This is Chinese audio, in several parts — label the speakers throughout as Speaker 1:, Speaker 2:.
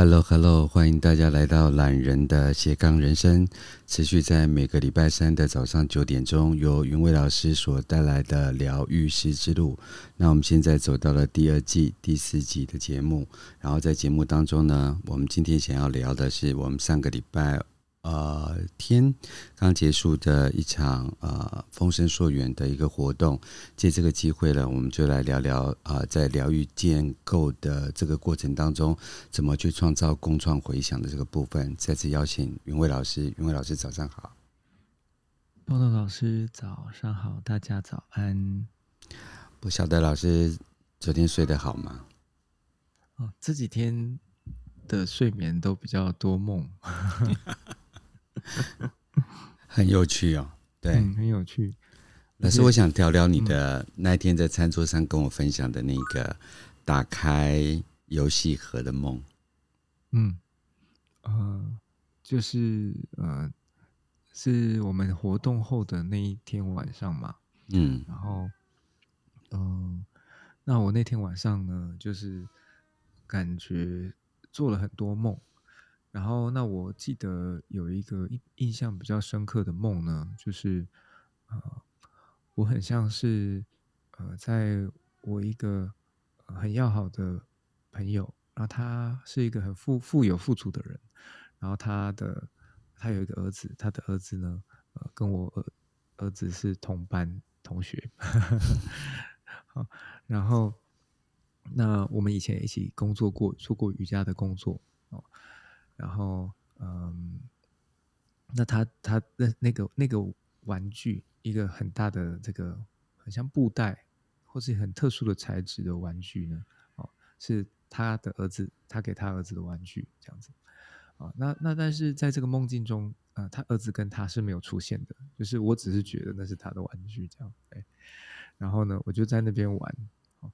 Speaker 1: Hello，Hello，欢迎大家来到懒人的斜杠人生，持续在每个礼拜三的早上九点钟，由云伟老师所带来的疗愈师之路。那我们现在走到了第二季第四集的节目，然后在节目当中呢，我们今天想要聊的是我们上个礼拜。呃，天刚结束的一场呃风声溯源的一个活动，借这个机会呢，我们就来聊聊啊、呃，在疗愈建构的这个过程当中，怎么去创造共创回响的这个部分。再次邀请云伟老师，云伟老师早上好，
Speaker 2: 波诺老师早上好，大家早安。
Speaker 1: 不晓得老师昨天睡得好吗？
Speaker 2: 哦，这几天的睡眠都比较多梦。
Speaker 1: 很有趣哦，对，
Speaker 2: 嗯、很有趣。
Speaker 1: 老师，我想聊聊你的那一天在餐桌上跟我分享的那个打开游戏盒的梦。
Speaker 2: 嗯，呃，就是呃，是我们活动后的那一天晚上嘛。嗯，然后，嗯、呃，那我那天晚上呢，就是感觉做了很多梦。然后，那我记得有一个印印象比较深刻的梦呢，就是，呃，我很像是，呃，在我一个很要好的朋友，然后他是一个很富富有富足的人，然后他的他有一个儿子，他的儿子呢，呃，跟我儿儿子是同班同学，好，然后那我们以前一起工作过，做过瑜伽的工作哦。然后，嗯，那他他那那个那个玩具，一个很大的这个很像布袋，或是很特殊的材质的玩具呢，哦，是他的儿子，他给他儿子的玩具，这样子，啊，那那但是在这个梦境中，啊，他儿子跟他是没有出现的，就是我只是觉得那是他的玩具，这样，哎，然后呢，我就在那边玩，哦，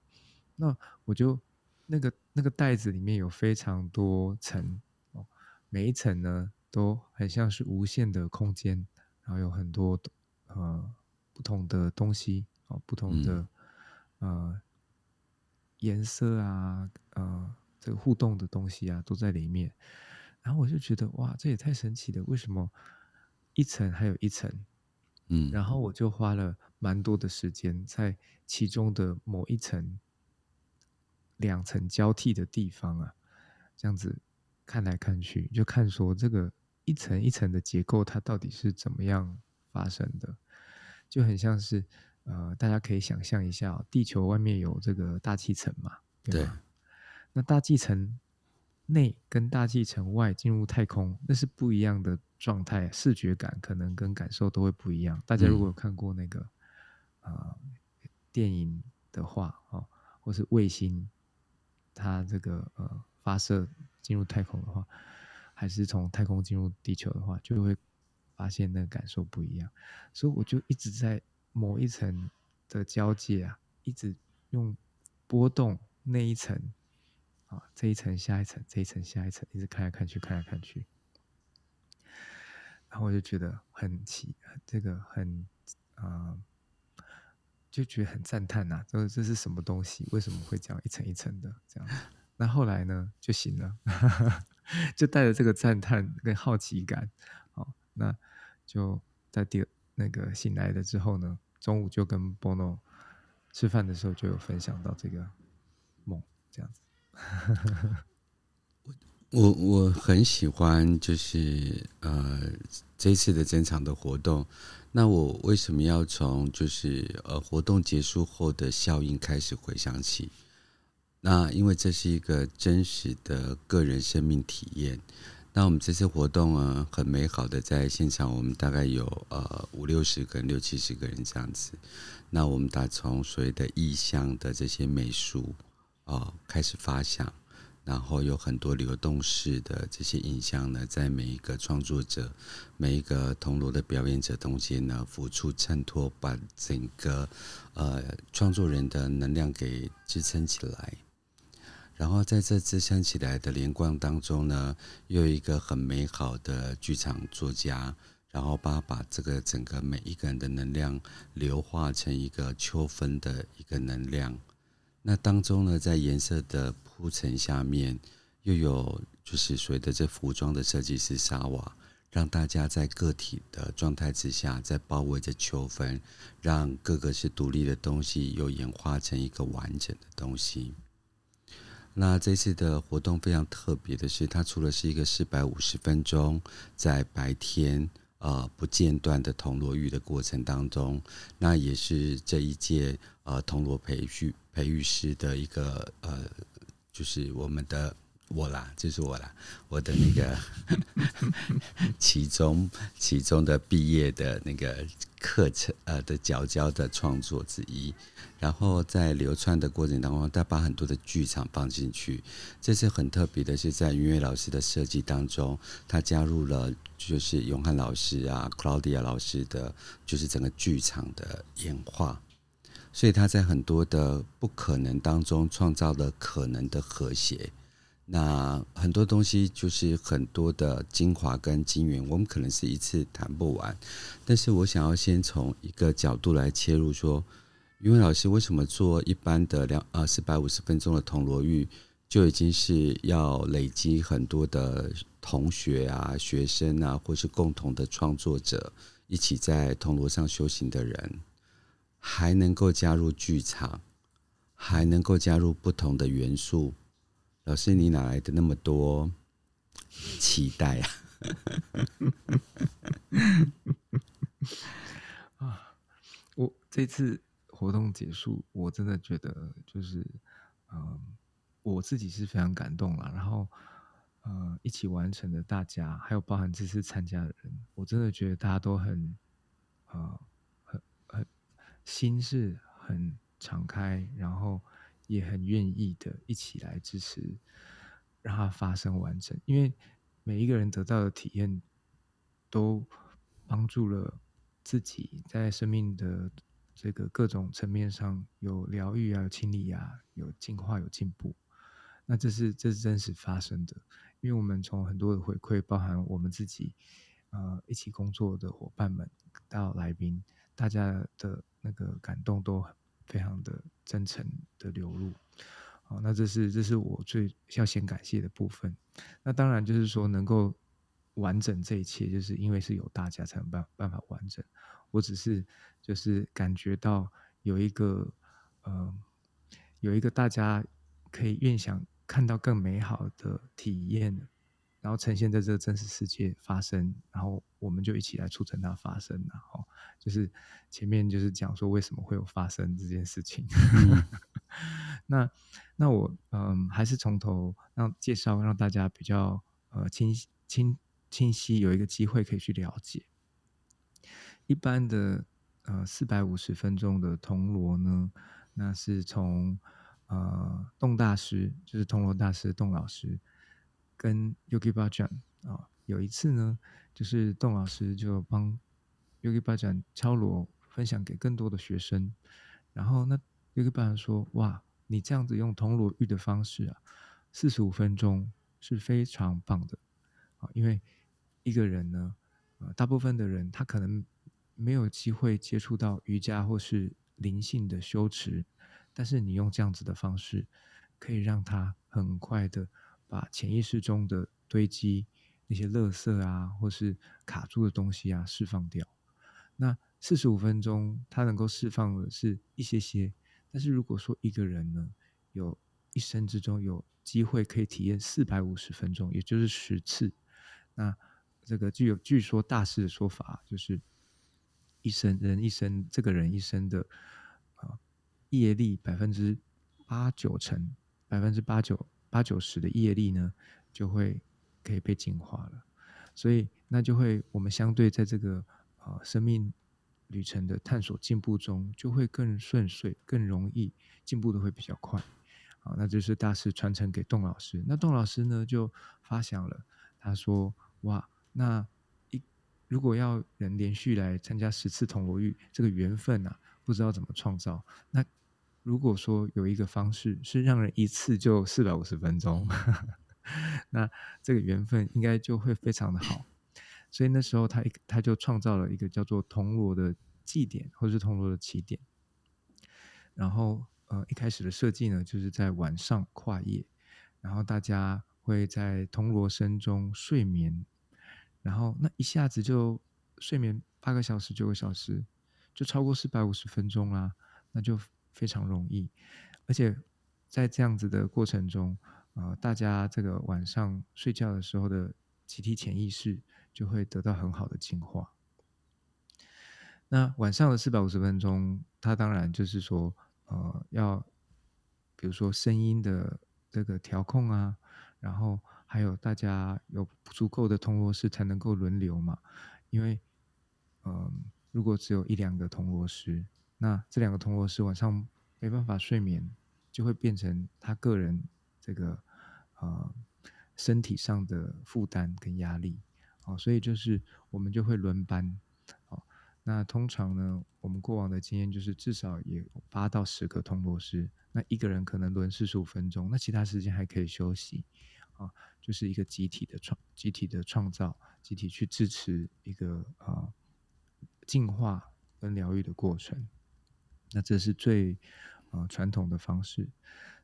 Speaker 2: 那我就那个那个袋子里面有非常多层。每一层呢，都很像是无限的空间，然后有很多呃不同的东西哦，不同的呃颜色啊，呃这个互动的东西啊都在里面。然后我就觉得哇，这也太神奇了！为什么一层还有一层？嗯，然后我就花了蛮多的时间在其中的某一层两层交替的地方啊，这样子。看来看去，就看说这个一层一层的结构，它到底是怎么样发生的，就很像是呃，大家可以想象一下哦，地球外面有这个大气层嘛，对吧？对。那大气层内跟大气层外进入太空，那是不一样的状态，视觉感可能跟感受都会不一样。大家如果有看过那个啊、嗯呃、电影的话哦，或是卫星，它这个呃发射。进入太空的话，还是从太空进入地球的话，就会发现那个感受不一样。所以我就一直在某一层的交界啊，一直用波动那一层啊，这一层下一层，这一层下一层，一直看来看去，看来看去。然后我就觉得很奇，这个很啊、就觉得很赞叹呐，这这是什么东西？为什么会这样一层一层的这样？那后来呢，就醒了，就带着这个赞叹跟好奇感，哦，那就在第那个醒来了之后呢，中午就跟波诺吃饭的时候就有分享到这个梦，这样子。
Speaker 1: 我我很喜欢，就是呃这次的整场的活动。那我为什么要从就是呃活动结束后的效应开始回想起？那因为这是一个真实的个人生命体验，那我们这次活动啊，很美好的在现场，我们大概有呃五六十个人、六七十个人这样子。那我们打从所谓的意象的这些美术哦开始发想，然后有很多流动式的这些影像呢，在每一个创作者、每一个铜锣的表演者中间呢浮出衬托，把整个呃创作人的能量给支撑起来。然后在这支撑起来的连贯当中呢，又有一个很美好的剧场作家，然后把把这个整个每一个人的能量流化成一个秋分的一个能量。那当中呢，在颜色的铺陈下面，又有就是所谓的这服装的设计师沙瓦，让大家在个体的状态之下，在包围着秋分，让各个是独立的东西，又演化成一个完整的东西。那这次的活动非常特别的是，它除了是一个四百五十分钟在白天呃不间断的铜锣浴的过程当中，那也是这一届呃铜锣培训培育师的一个呃，就是我们的。我啦，就是我啦，我的那个 其中其中的毕业的那个课程呃的缴交的创作之一，然后在流传的过程当中，他把很多的剧场放进去。这次很特别的是，在云悦老师的设计当中，他加入了就是永汉老师啊、Claudia 老师的，就是整个剧场的演化，所以他在很多的不可能当中创造了可能的和谐。那很多东西就是很多的精华跟精元，我们可能是一次谈不完。但是我想要先从一个角度来切入，说，云悦老师为什么做一般的两啊四百五十分钟的铜锣浴，就已经是要累积很多的同学啊、学生啊，或是共同的创作者一起在铜锣上修行的人，还能够加入剧场，还能够加入不同的元素。老师，你哪来的那么多期待啊？
Speaker 2: 啊，我这次活动结束，我真的觉得就是，嗯，我自己是非常感动了。然后，呃，一起完成的大家，还有包含这次参加的人，我真的觉得大家都很，呃，很很心是很敞开，然后。也很愿意的一起来支持，让它发生完整。因为每一个人得到的体验，都帮助了自己在生命的这个各种层面上有疗愈啊、有清理啊、有进化、有进步。那这是这是真实发生的，因为我们从很多的回馈，包含我们自己呃一起工作的伙伴们到来宾，大家的那个感动都很。非常的真诚的流露，好，那这是这是我最要先感谢的部分。那当然就是说，能够完整这一切，就是因为是有大家才能办办法完整。我只是就是感觉到有一个呃，有一个大家可以愿想看到更美好的体验。然后呈现在这个真实世界发生，然后我们就一起来促成它发生。然后就是前面就是讲说为什么会有发生这件事情。嗯、那那我嗯还是从头让介绍让大家比较呃清清清晰有一个机会可以去了解。一般的呃四百五十分钟的铜锣呢，那是从呃洞大师就是铜锣大师洞老师。跟 Yogi Bajan 啊，有一次呢，就是邓老师就帮 Yogi Bajan 敲锣，分享给更多的学生。然后那 Yogi 说：“哇，你这样子用铜锣浴的方式啊，四十五分钟是非常棒的啊，因为一个人呢，呃，大部分的人他可能没有机会接触到瑜伽或是灵性的修持，但是你用这样子的方式，可以让他很快的。”把潜意识中的堆积那些垃圾啊，或是卡住的东西啊释放掉。那四十五分钟，它能够释放的是一些些。但是如果说一个人呢，有一生之中有机会可以体验四百五十分钟，也就是十次，那这个具有据说大师的说法，就是一生人一生这个人一生的啊业力百分之八九成，百分之八九。八九十的业力呢，就会可以被净化了，所以那就会我们相对在这个呃生命旅程的探索进步中，就会更顺遂、更容易进步的会比较快。好，那就是大师传承给洞老师。那洞老师呢就发想了，他说：“哇，那一如果要人连续来参加十次铜锣浴，这个缘分啊，不知道怎么创造。那如果说有一个方式是让人一次就四百五十分钟，那这个缘分应该就会非常的好。所以那时候他一他就创造了一个叫做铜锣的祭典，或是铜锣的起点。然后呃一开始的设计呢，就是在晚上跨夜，然后大家会在铜锣声中睡眠，然后那一下子就睡眠八个小时、九个小时，就超过四百五十分钟啦，那就非常容易。而且在这样子的过程中，呃，大家这个晚上睡觉的时候的集体潜意识就会得到很好的净化。那晚上的四百五十分钟，它当然就是说，呃，要比如说声音的这个调控啊，然后还有大家有足够的铜锣师才能够轮流嘛。因为，嗯、如果只有一两个铜锣师，那这两个铜锣师晚上没办法睡眠，就会变成他个人这个呃身体上的负担跟压力。哦，所以就是我们就会轮班。那通常呢，我们过往的经验就是至少也有八到十个铜锣师，那一个人可能轮四十五分钟，那其他时间还可以休息，啊，就是一个集体的创、集体的创造、集体去支持一个啊进化跟疗愈的过程。那这是最呃传统的方式。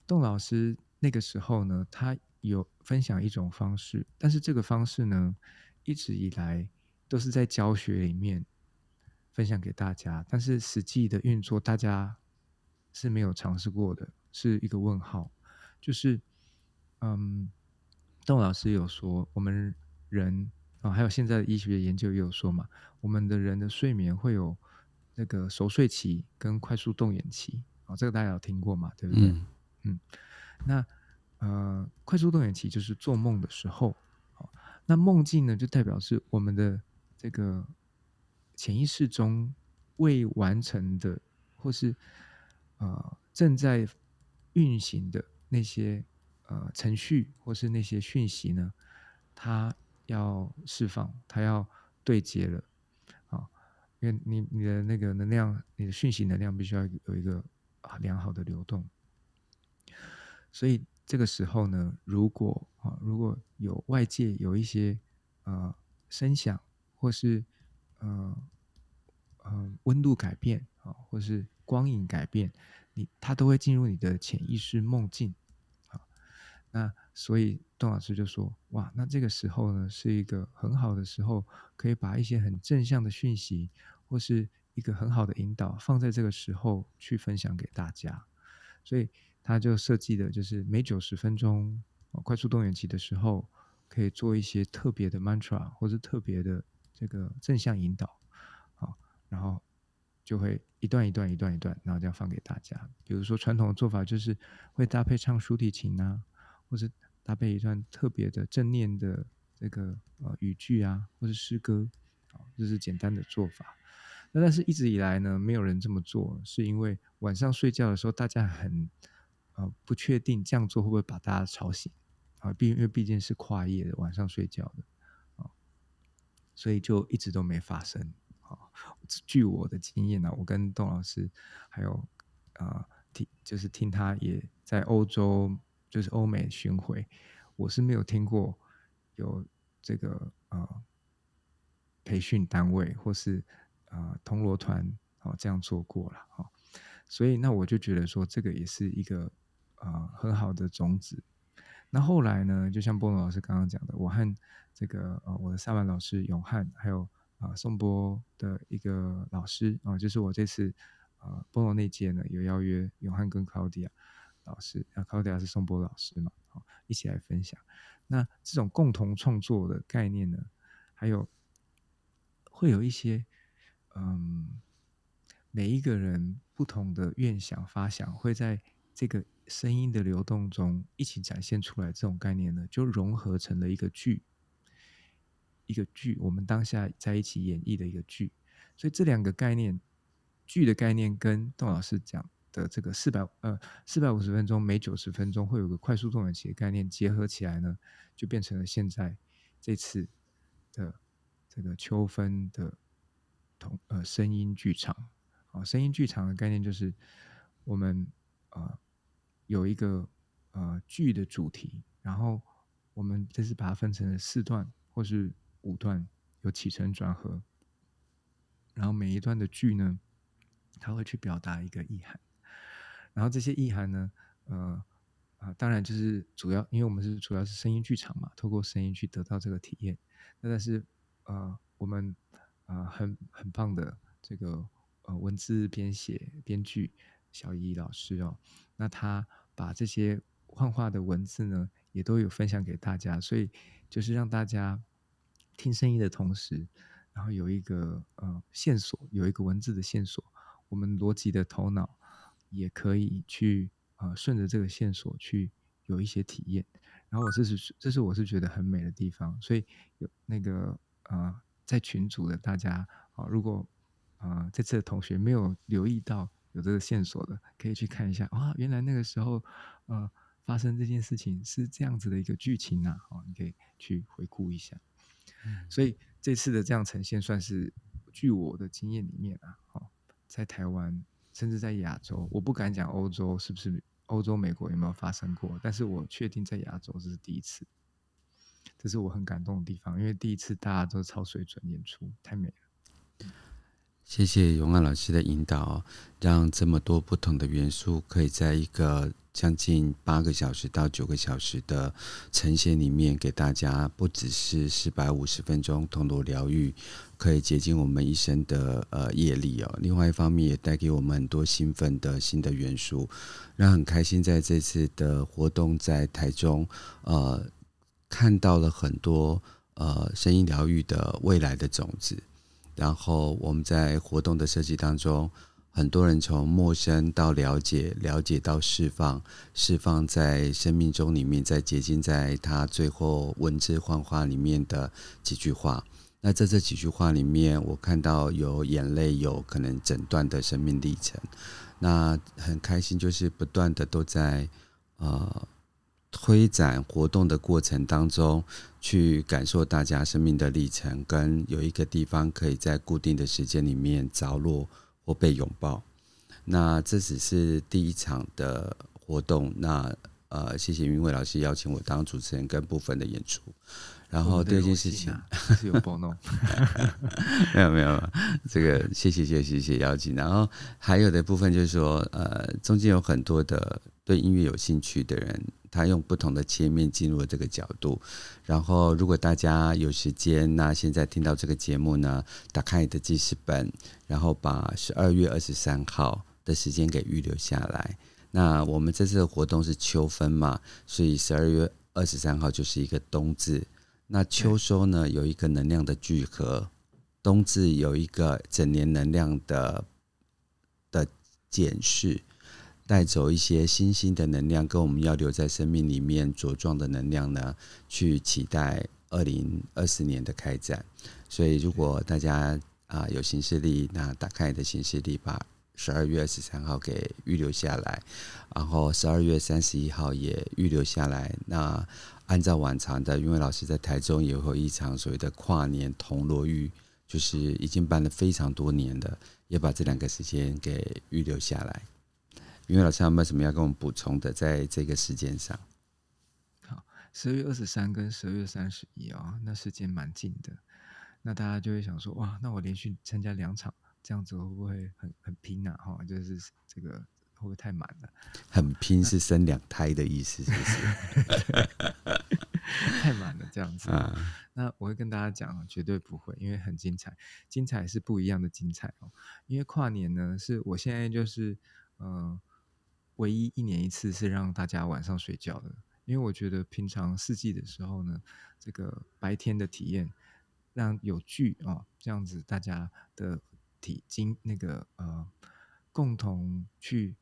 Speaker 2: 邓老师那个时候呢，他有分享一种方式，但是这个方式呢，一直以来都是在教学里面。分享给大家，但是实际的运作，大家是没有尝试过的，是一个问号。就是，嗯，邓老师有说，我们人啊，还有现在的医学研究也有说嘛，我们的人的睡眠会有那个熟睡期跟快速动眼期哦，这个大家有听过嘛？对不对？嗯，嗯，那呃，快速动眼期就是做梦的时候，哦那梦境呢，就代表是我们的这个。潜意识中未完成的，或是呃正在运行的那些呃程序，或是那些讯息呢，它要释放，它要对接了！因为你你的那个能量，你的讯息能量必须要有一个良好的流动，所以这个时候呢，如果啊如果有外界有一些呃声响，或是呃，呃，温度改变啊，或是光影改变，你它都会进入你的潜意识梦境啊。那所以邓老师就说：“哇，那这个时候呢，是一个很好的时候，可以把一些很正向的讯息，或是一个很好的引导，放在这个时候去分享给大家。所以他就设计的就是每九十分钟快速动员期的时候，可以做一些特别的 mantra，或是特别的。”这个正向引导，好，然后就会一段一段一段一段，然后这样放给大家。比如说传统的做法就是会搭配唱竖提琴啊，或是搭配一段特别的正念的这个呃语句啊，或是诗歌，啊，这是简单的做法。那但是一直以来呢，没有人这么做，是因为晚上睡觉的时候大家很呃不确定这样做会不会把大家吵醒啊，毕因为毕竟是跨夜的晚上睡觉的啊。所以就一直都没发生。啊，据我的经验呢、啊，我跟邓老师还有啊听，就是听他也在欧洲，就是欧美巡回，我是没有听过有这个呃培训单位或是啊铜锣团哦这样做过了哦。所以那我就觉得说，这个也是一个啊、很好的种子。那后来呢，就像波诺老师刚刚讲的，我和这个呃我的萨满老师永汉，还有啊、呃、颂钵的一个老师啊、就是我这次啊波诺那届呢有邀约永汉跟 Claudia 老师，啊 Claudia 是宋波老师嘛，好、呃、一起来分享。那这种共同创作的概念呢，还有会有一些嗯每一个人不同的愿想发想会在这个。声音的流动中一起展现出来，这种概念呢，就融合成了一个剧，一个剧，我们当下在一起演绎的一个剧。所以这两个概念，剧的概念跟邓老师讲的这个四百呃四百五十分钟，每九十分钟会有个快速动眼期的概念结合起来呢，就变成了现在这次的这个秋分的同呃声音剧场啊，声音剧场的概念就是我们。呃有一个呃剧的主题，然后我们这次把它分成了四段或是五段，有起承转合，然后每一段的剧呢，它会去表达一个意涵，然后这些意涵呢，呃啊，当然就是主要，因为我们是主要是声音剧场嘛，透过声音去得到这个体验。那但是呃，我们啊、呃、很很棒的这个呃文字编写编剧小怡老师哦，那他把这些幻化的文字呢，也都有分享给大家，所以就是让大家听声音的同时，然后有一个呃线索，有一个文字的线索，我们逻辑的头脑也可以去。啊，顺着这个线索去有一些体验，然后我这是这是我是觉得很美的地方，所以有那个呃，在群组的大家啊，如果啊、呃、这次的同学没有留意到有这个线索的，可以去看一下啊，原来那个时候呃发生这件事情是这样子的一个剧情啊，哦，你可以去回顾一下。所以这次的这样呈现，算是据我的经验里面啊，哦，在台湾甚至在亚洲，我不敢讲欧洲是不是。欧洲、美国有没有发生过？但是我确定在亚洲这是第一次，这是我很感动的地方，因为第一次大家都超水准演出，太美了。
Speaker 1: 谢谢永安老师的引导，让这么多不同的元素可以在一个。将近八个小时到九个小时的呈现里面，给大家不只是四百五十分钟铜锣疗愈，可以洁净我们一生的呃业力哦。另外一方面，也带给我们很多兴奋的新的元素，让很开心在这次的活动在台中呃看到了很多呃声音疗愈的未来的种子。然后我们在活动的设计当中。很多人从陌生到了解，了解到释放，释放在生命中里面，在结晶在他最后文字幻化里面的几句话。那在这几句话里面，我看到有眼泪，有可能整段的生命历程。那很开心，就是不断的都在呃推展活动的过程当中，去感受大家生命的历程，跟有一个地方可以在固定的时间里面着落。或被拥抱，那这只是第一场的活动。那呃，谢谢云伟老师邀请我当主持人跟部分的演出。然后第二件事情、啊、
Speaker 2: 是有包弄，
Speaker 1: 没有没有，这个谢谢谢谢谢谢邀请。然后还有的部分就是说，呃，中间有很多的对音乐有兴趣的人。他用不同的切面进入了这个角度，然后如果大家有时间，那现在听到这个节目呢，打开你的记事本，然后把十二月二十三号的时间给预留下来。那我们这次的活动是秋分嘛，所以十二月二十三号就是一个冬至。那秋收呢，有一个能量的聚合，冬至有一个整年能量的的检视。带走一些新兴的能量，跟我们要留在生命里面茁壮的能量呢，去期待二零二四年的开展。所以，如果大家啊有行事历，那打开你的行事历，把十二月二十三号给预留下来，然后十二月三十一号也预留下来。那按照往常的，因为老师在台中也会有一场所谓的跨年铜锣浴，就是已经办了非常多年的，也把这两个时间给预留下来。因为老师有没有什么要跟我们补充的，在这个时间上？
Speaker 2: 好，十二月二十三跟十二月三十一啊，那时间蛮近的。那大家就会想说，哇，那我连续参加两场，这样子会不会很很拼啊？哈，就是这个会不会太满了？
Speaker 1: 很拼是生两胎的意思，是不是？
Speaker 2: 太满了这样子啊？那我会跟大家讲，绝对不会，因为很精彩，精彩是不一样的精彩哦。因为跨年呢，是我现在就是嗯。呃唯一一年一次是让大家晚上睡觉的，因为我觉得平常四季的时候呢，这个白天的体验让有剧啊这样子大家的体经那个呃共同去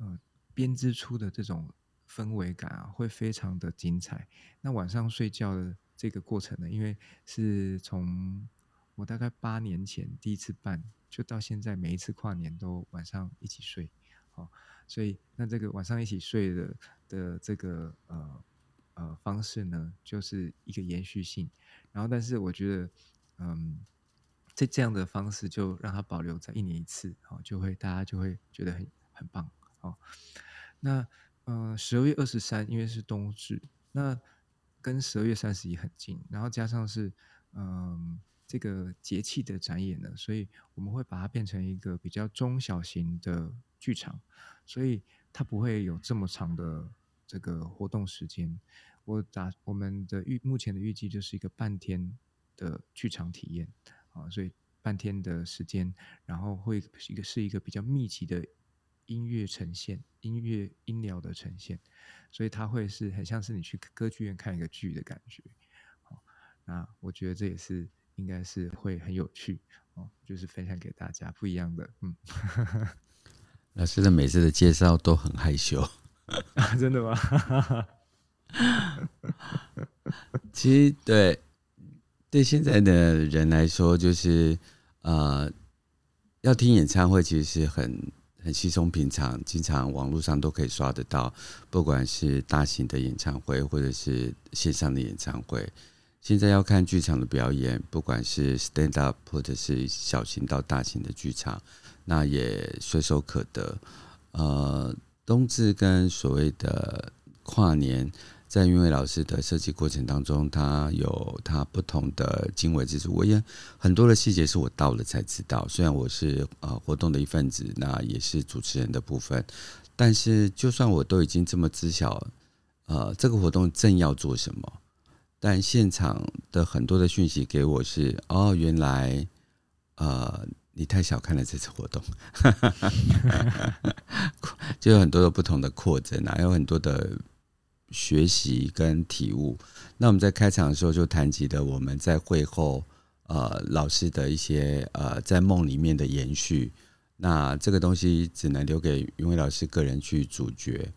Speaker 2: 呃编织出的这种氛围感啊，会非常的精彩。那晚上睡觉的这个过程呢，因为是从我大概八年前第一次办，就到现在每一次跨年都晚上一起睡，好。所以，那这个晚上一起睡的的这个呃呃方式呢，就是一个延续性。然后，但是我觉得，嗯，这这样的方式就让它保留在一年一次，好，就会大家就会觉得很很棒，好。那嗯，十二月二十三，因为是冬至，那跟十二月三十一很近，然后加上是嗯这个节气的展演呢，所以我们会把它变成一个比较中小型的剧场。所以它不会有这么长的这个活动时间，我打我们的预目前的预计就是一个半天的剧场体验啊，所以半天的时间，然后会一个是一个比较密集的音乐呈现，音乐音疗的呈现，所以它会是很像是你去歌剧院看一个剧的感觉。好，那我觉得这也是应该是会很有趣哦，就是分享给大家不一样的，嗯。
Speaker 1: 老师的每次的介绍都很害羞。
Speaker 2: 啊，真的吗？
Speaker 1: 其实对对现在的人来说，就是呃，要听演唱会其实是很很稀松平常，经常网络上都可以刷得到，不管是大型的演唱会或者是线上的演唱会。现在要看剧场的表演，不管是 stand up 或者是小型到大型的剧场，那也随手可得。呃。冬至跟所谓的跨年，在云伟老师的设计过程当中，他有他不同的精微之处。我也很多的细节是我到了才知道。虽然我是呃活动的一份子，那也是主持人的部分，但是就算我都已经这么知晓，呃，这个活动正要做什么，但现场的很多的讯息给我是：哦，原来呃。你太小看了这次活动，就有很多的不同的扩展啊，有很多的学习跟体悟。那我们在开场的时候就谈及的我们在会后呃老师的一些呃在梦里面的延续。那这个东西只能留给云伟老师个人去咀嚼，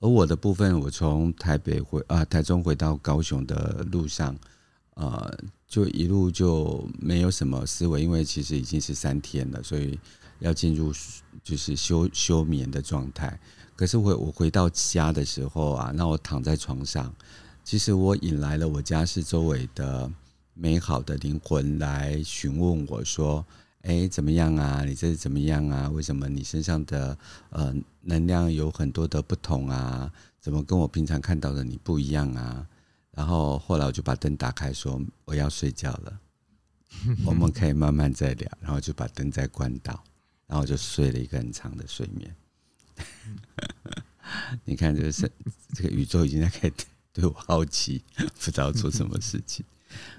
Speaker 1: 而我的部分，我从台北回啊、台中回到高雄的路上。呃，就一路就没有什么思维，因为其实已经是三天了，所以要进入就是休休眠的状态。可是我我回到家的时候啊，那我躺在床上，其实我引来了我家是周围的美好的灵魂来询问我说：“哎，怎么样啊？你这是怎么样啊？为什么你身上的呃能量有很多的不同啊？怎么跟我平常看到的你不一样啊？”然后后来我就把灯打开，说我要睡觉了，我们可以慢慢再聊。然后就把灯再关掉，然后就睡了一个很长的睡眠。你看，这个是这个宇宙已经在开对我好奇，不知道做什么事情。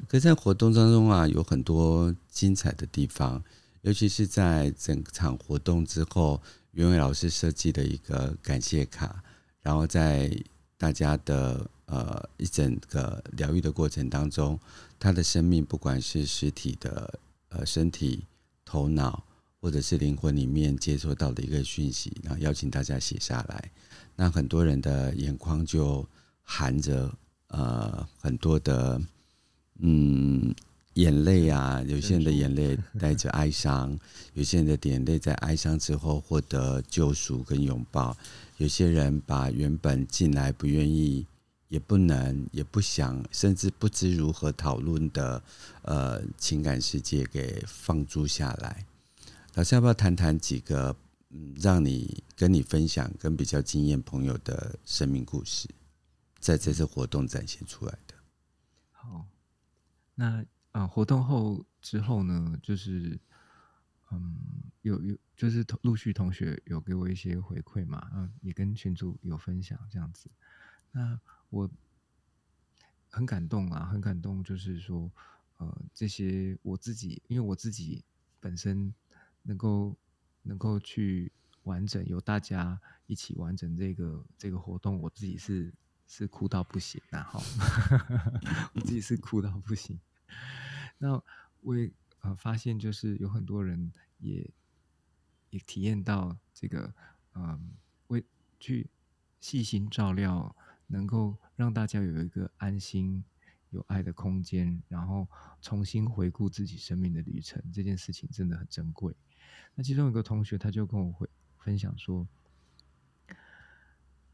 Speaker 1: 可在活动当中啊，有很多精彩的地方，尤其是在整场活动之后，袁伟老师设计的一个感谢卡，然后在大家的。呃，一整个疗愈的过程当中，他的生命不管是实体的呃身体、头脑，或者是灵魂里面接收到的一个讯息，然后邀请大家写下来。那很多人的眼眶就含着呃很多的嗯眼泪啊，有些人的眼泪带着哀伤，有些人的眼泪在哀伤之后获得救赎跟拥抱，有些人把原本进来不愿意。也不能，也不想，甚至不知如何讨论的，呃，情感世界给放逐下来。老师要不要谈谈几个，嗯，让你跟你分享跟比较经验朋友的生命故事，在这次活动展现出来的？
Speaker 2: 好，那啊，活动后之后呢，就是，嗯，有有，就是陆续同学有给我一些回馈嘛，嗯，也跟群主有分享这样子，那。我很感动啊，很感动，就是说，呃，这些我自己，因为我自己本身能够能够去完整，由大家一起完整这个这个活动，我自己是是哭到不行，然后 我自己是哭到不行。那我也呃发现，就是有很多人也也体验到这个，嗯、为去细心照料。能够让大家有一个安心、有爱的空间，然后重新回顾自己生命的旅程，这件事情真的很珍贵。那其中有个同学，他就跟我会分享说，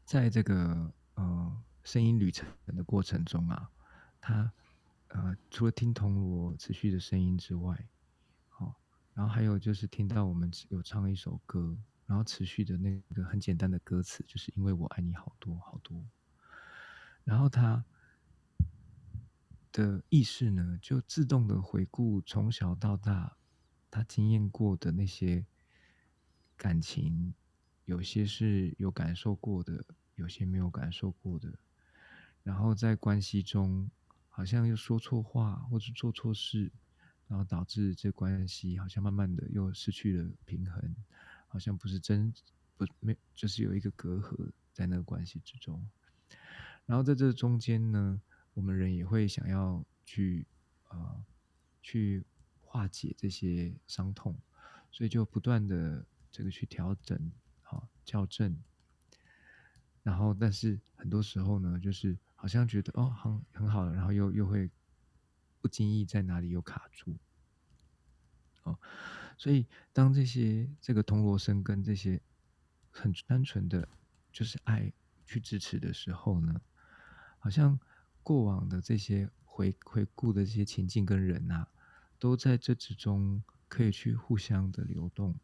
Speaker 2: 在这个呃声音旅程的过程中啊，他呃除了听铜锣持续的声音之外，好，然后还有就是听到我们有唱一首歌，然后持续的那个很简单的歌词，就是因为我爱你好多好多。然后他的意识呢，就自动的回顾从小到大他经验过的那些感情，有些是有感受过的，有些没有感受过的，然后在关系中好像又说错话或者做错事，然后导致这关系好像慢慢的又失去了平衡，好像不是真不没就是有一个隔阂在那个关系之中，然后在这中间呢，我们人也会想要去啊、呃、去化解这些伤痛，所以就不断的这个去调整好校正。然后，但是很多时候呢，就是好像觉得哦，很很好了，然后又又会不经意在哪里又卡住，哦，所以当这些这个铜锣声跟这些很单纯的就是爱去支持的时候呢，好像过往的这些回回顾的这些情境跟人啊，都在这之中可以去互相的流动，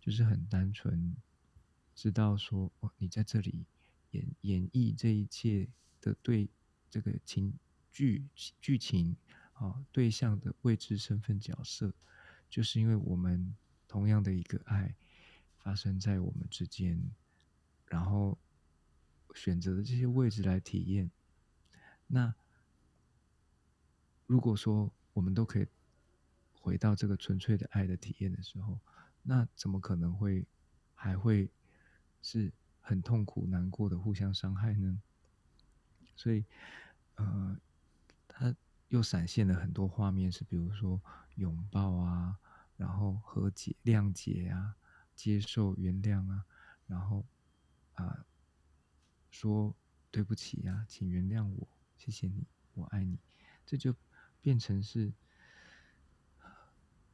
Speaker 2: 就是很单纯知道说哦，你在这里。演演绎这一切的对这个情剧剧情啊对象的位置身份角色，就是因为我们同样的一个爱发生在我们之间，然后选择的这些位置来体验。那如果说我们都可以回到这个纯粹的爱的体验的时候，那怎么可能会还会是？很痛苦、难过的互相伤害呢，所以，呃，他又闪现了很多画面，是比如说拥抱啊，然后和解、谅解啊，接受、原谅啊，然后啊、说对不起啊，请原谅我，谢谢你，我爱你，这就变成是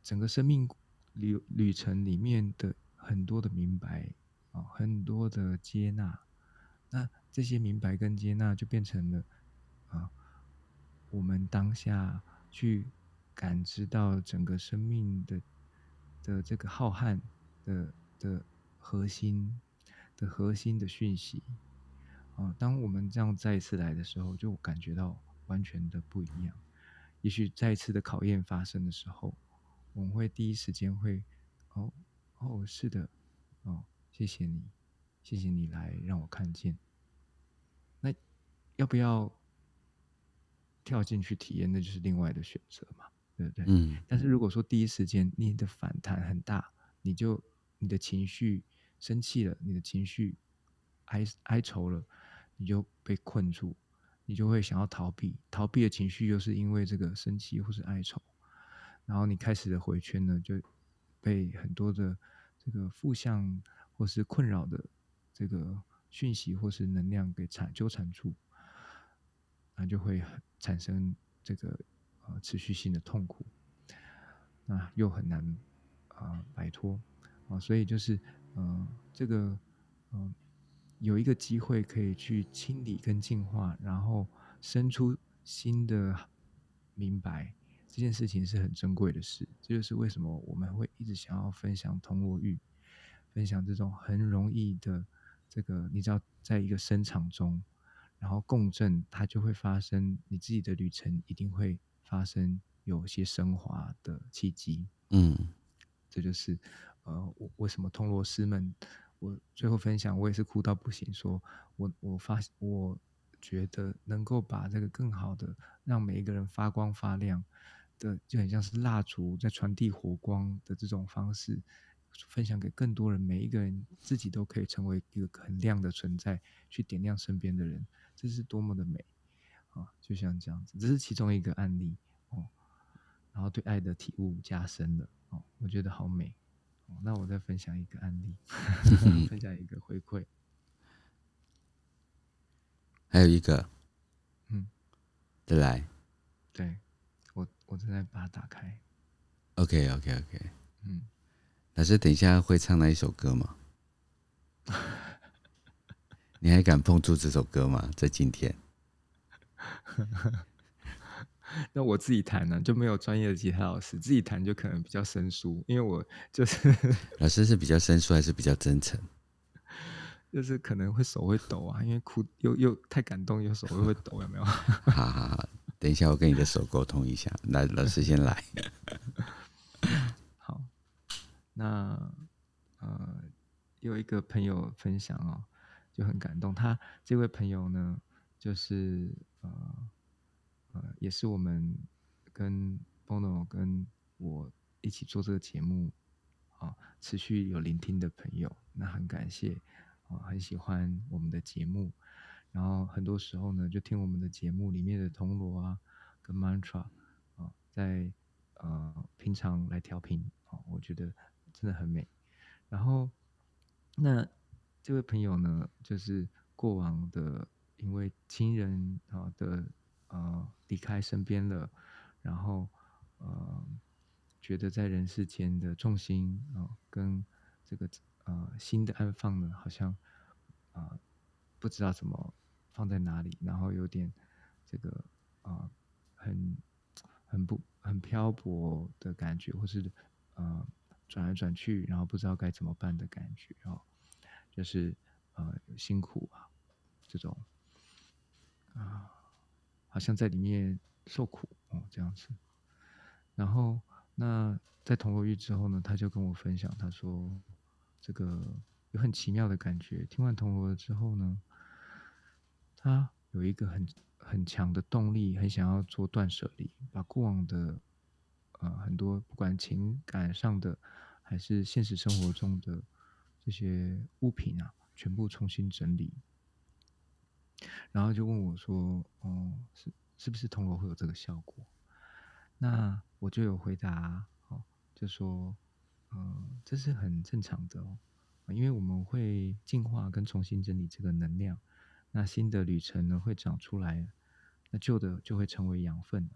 Speaker 2: 整个生命旅旅程里面的很多的明白啊。很多的接纳，那这些明白跟接纳就变成了啊，我们当下去感知到整个生命的的这个浩瀚的的核心的核心的讯息啊，当我们这样再一次来的时候，就感觉到完全的不一样。也许再一次的考验发生的时候，我们会第一时间会哦哦，是的哦。谢谢你，谢谢你来让我看见。那要不要跳进去体验？那就是另外的选择嘛，对不对？嗯。但是如果说第一时间你的反弹很大，你就你的情绪生气了，你的情绪哀哀愁了，你就被困住，你就会想要逃避。逃避的情绪又是因为这个生气或是哀愁，然后你开始的回圈呢，就被很多的这个负向。或是困扰的这个讯息，或是能量给缠纠缠住，那就会产生这个呃持续性的痛苦，那又很难啊、呃、摆脱啊，所以就是嗯、呃、这个嗯、呃、有一个机会可以去清理跟净化，然后生出新的明白，这件事情是很珍贵的事。这就是为什么我们会一直想要分享铜锣玉。分享这种很容易的这个，你知道，在一个声场中，然后共振，它就会发生，你自己的旅程一定会发生有些升华的契机。嗯，这就是呃，我为什么铜锣师们，我最后分享，我也是哭到不行，说我我发我觉得能够把这个更好的让每一个人发光发亮的，就很像是蜡烛在传递火光的这种方式。分享给更多人，每一个人自己都可以成为一个很亮的存在，去点亮身边的人，这是多么的美啊！就像这样子，这是其中一个案例哦。然后对爱的体悟加深了哦，我觉得好美哦。那我再分享一个案例，分享一个回馈，
Speaker 1: 还有一个，
Speaker 2: 嗯，
Speaker 1: 再来，
Speaker 2: 对我，我正在把它打开。
Speaker 1: OK，OK，OK，嗯。老师，等一下会唱那一首歌吗？你还敢碰触这首歌吗？在今天？
Speaker 2: 那我自己弹呢，就没有专业的吉他老师，自己弹就可能比较生疏，因为我就是
Speaker 1: 老师是比较生疏还是比较真诚？
Speaker 2: 就是可能会手会抖啊，因为哭又又太感动，又手会会抖，有没有？
Speaker 1: 好好好，等一下我跟你的手沟通一下，来，老师先来。
Speaker 2: 好那呃，有一个朋友分享哦，就很感动。他这位朋友呢，就是呃呃，也是我们跟 Bono 跟我一起做这个节目啊，持续有聆听的朋友，那很感谢啊，很喜欢我们的节目，然后很多时候呢，就听我们的节目里面的铜锣啊，跟 mantra 啊，在呃平常来调频啊，我觉得真的很美。然后那。这位朋友呢，就是过往的，因为亲人啊的呃离开身边了，然后呃觉得在人世间的重心啊、跟这个呃心的安放呢，好像啊、不知道怎么放在哪里，然后有点这个啊、很很不很漂泊的感觉，或是呃转来转去，然后不知道该怎么办的感觉哦。就是呃辛苦啊，这种啊，好像在里面受苦哦这样子。然后那在铜锣浴之后呢，他就跟我分享，他说这个有很奇妙的感觉。听完铜锣之后呢，他有一个很很强的动力，很想要做断舍离，把过往的呃很多不管情感上的还是现实生活中的。这些物品啊，全部重新整理，然后就问我说：“哦，是是不是铜锣会有这个效果？”那我就有回答，哦，就说：“嗯，这是很正常的哦，因为我们会净化跟重新整理这个能量，那新的旅程呢会长出来，那旧的就会成为养分，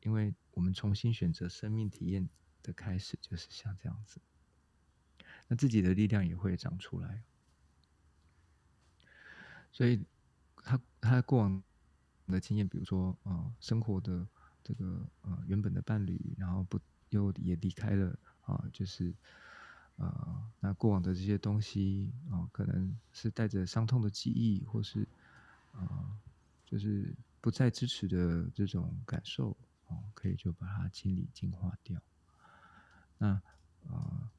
Speaker 2: 因为我们重新选择生命体验的开始，就是像这样子。”那自己的力量也会长出来，所以他他过往的经验，比如说啊、呃，生活的这个呃原本的伴侣，然后不又也离开了啊、就是、呃，那过往的这些东西啊、可能是带着伤痛的记忆，或是啊、呃，就是不再支持的这种感受啊、可以就把它清理净化掉。那啊。呃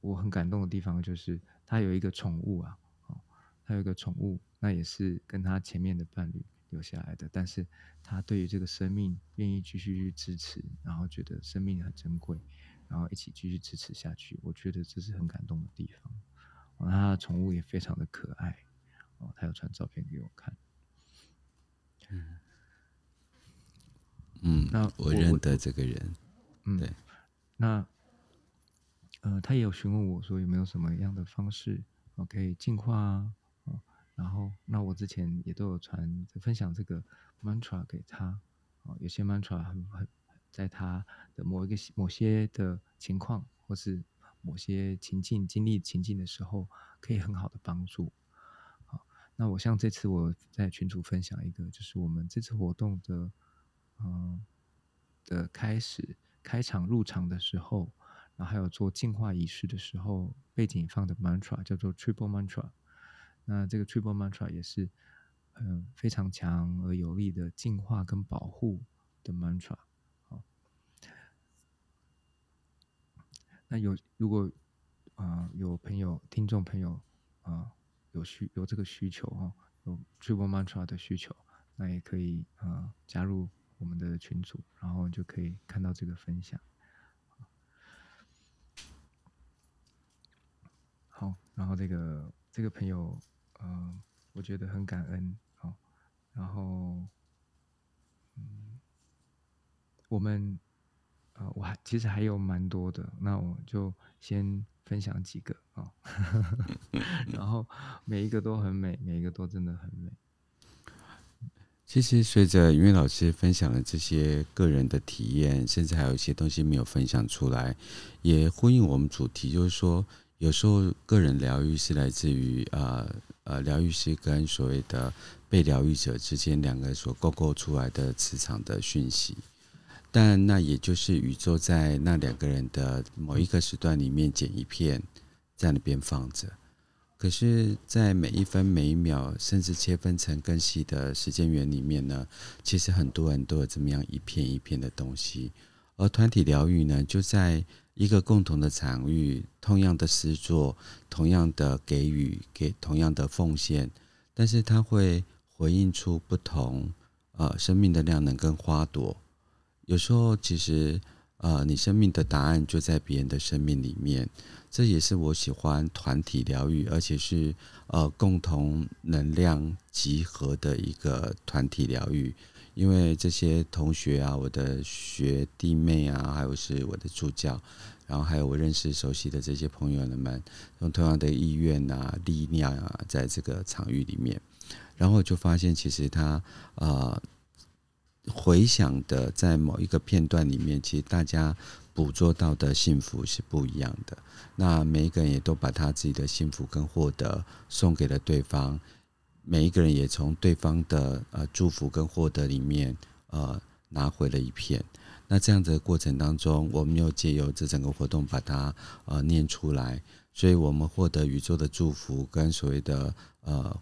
Speaker 2: 我很感动的地方就是他有一个宠物啊，哦，他有一个宠物，那也是跟他前面的伴侣留下来的，但是他对于这个生命愿意继续去支持，然后觉得生命很珍贵，然后一起继续支持下去，我觉得这是很感动的地方。哦，他的宠物也非常的可爱，哦，他有传照片给我看。
Speaker 1: 嗯，嗯，那我认得这个人，嗯，对，
Speaker 2: 那。呃，他也有询问我说有没有什么样的方式，我可以进化啊，然后那我之前也都有传分享这个 mantra 给他，哦有些 mantra 很很在他的某一个某些的情况或是某些情境经历情境的时候，可以很好的帮助。好，那我像这次我在群组分享一个，就是我们这次活动的，嗯的开始开场入场的时候。然后还有做净化仪式的时候，背景放的 mantra 叫做 Triple Mantra。那这个 Triple Mantra 也是，嗯，非常强而有力的净化跟保护的 mantra。那有如果啊、有朋友听众朋友啊、有需有这个需求哈，有 Triple Mantra 的需求，那也可以啊、加入我们的群组，然后就可以看到这个分享。好，然后这个这个朋友，嗯、呃，我觉得很感恩，好，然后，嗯，我们，呃，我还其实还有蛮多的，那我就先分享几个啊，然后每一个都很美，每一个都真的很美。
Speaker 1: 其实随着云老师分享了这些个人的体验，甚至还有一些东西没有分享出来，也呼应我们主题，就是说。有时候，个人疗愈是来自于呃呃，疗愈师跟所谓的被疗愈者之间两个所构构出来的磁场的讯息，但那也就是宇宙在那两个人的某一个时段里面剪一片，在那边放着。可是，在每一分每一秒，甚至切分成更细的时间元里面呢，其实很多人都有这么样一片一片的东西，而团体疗愈呢，就在。一个共同的场域，同样的施作，同样的给予，给同样的奉献，但是它会回应出不同呃生命的量能跟花朵。有时候其实呃，你生命的答案就在别人的生命里面。这也是我喜欢团体疗愈，而且是呃共同能量集合的一个团体疗愈。因为这些同学啊，我的学弟妹啊，还有是我的助教，然后还有我认识熟悉的这些朋友们，用同样的意愿啊、力量啊，在这个场域里面，然后就发现，其实他呃回想的在某一个片段里面，其实大家捕捉到的幸福是不一样的。那每一个人也都把他自己的幸福跟获得送给了对方。每一个人也从对方的呃祝福跟获得里面呃拿回了一片。那这样子的过程当中，我们又借由这整个活动把它呃念出来，所以我们获得宇宙的祝福跟所谓的呃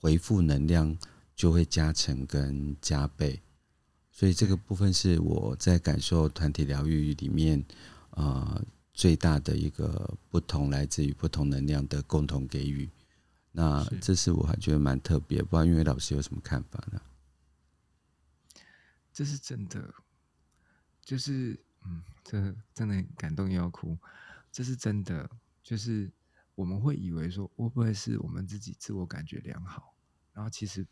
Speaker 1: 回复能量就会加成跟加倍。所以这个部分是我在感受团体疗愈里面呃最大的一个不同，来自于不同能量的共同给予。那这是我还觉得蛮特别，不知道因为老师有什么看法呢？
Speaker 2: 这是真的，就是嗯，这真的很感动又要哭。这是真的，就是我们会以为说会不会是我们自己自我感觉良好，然后其实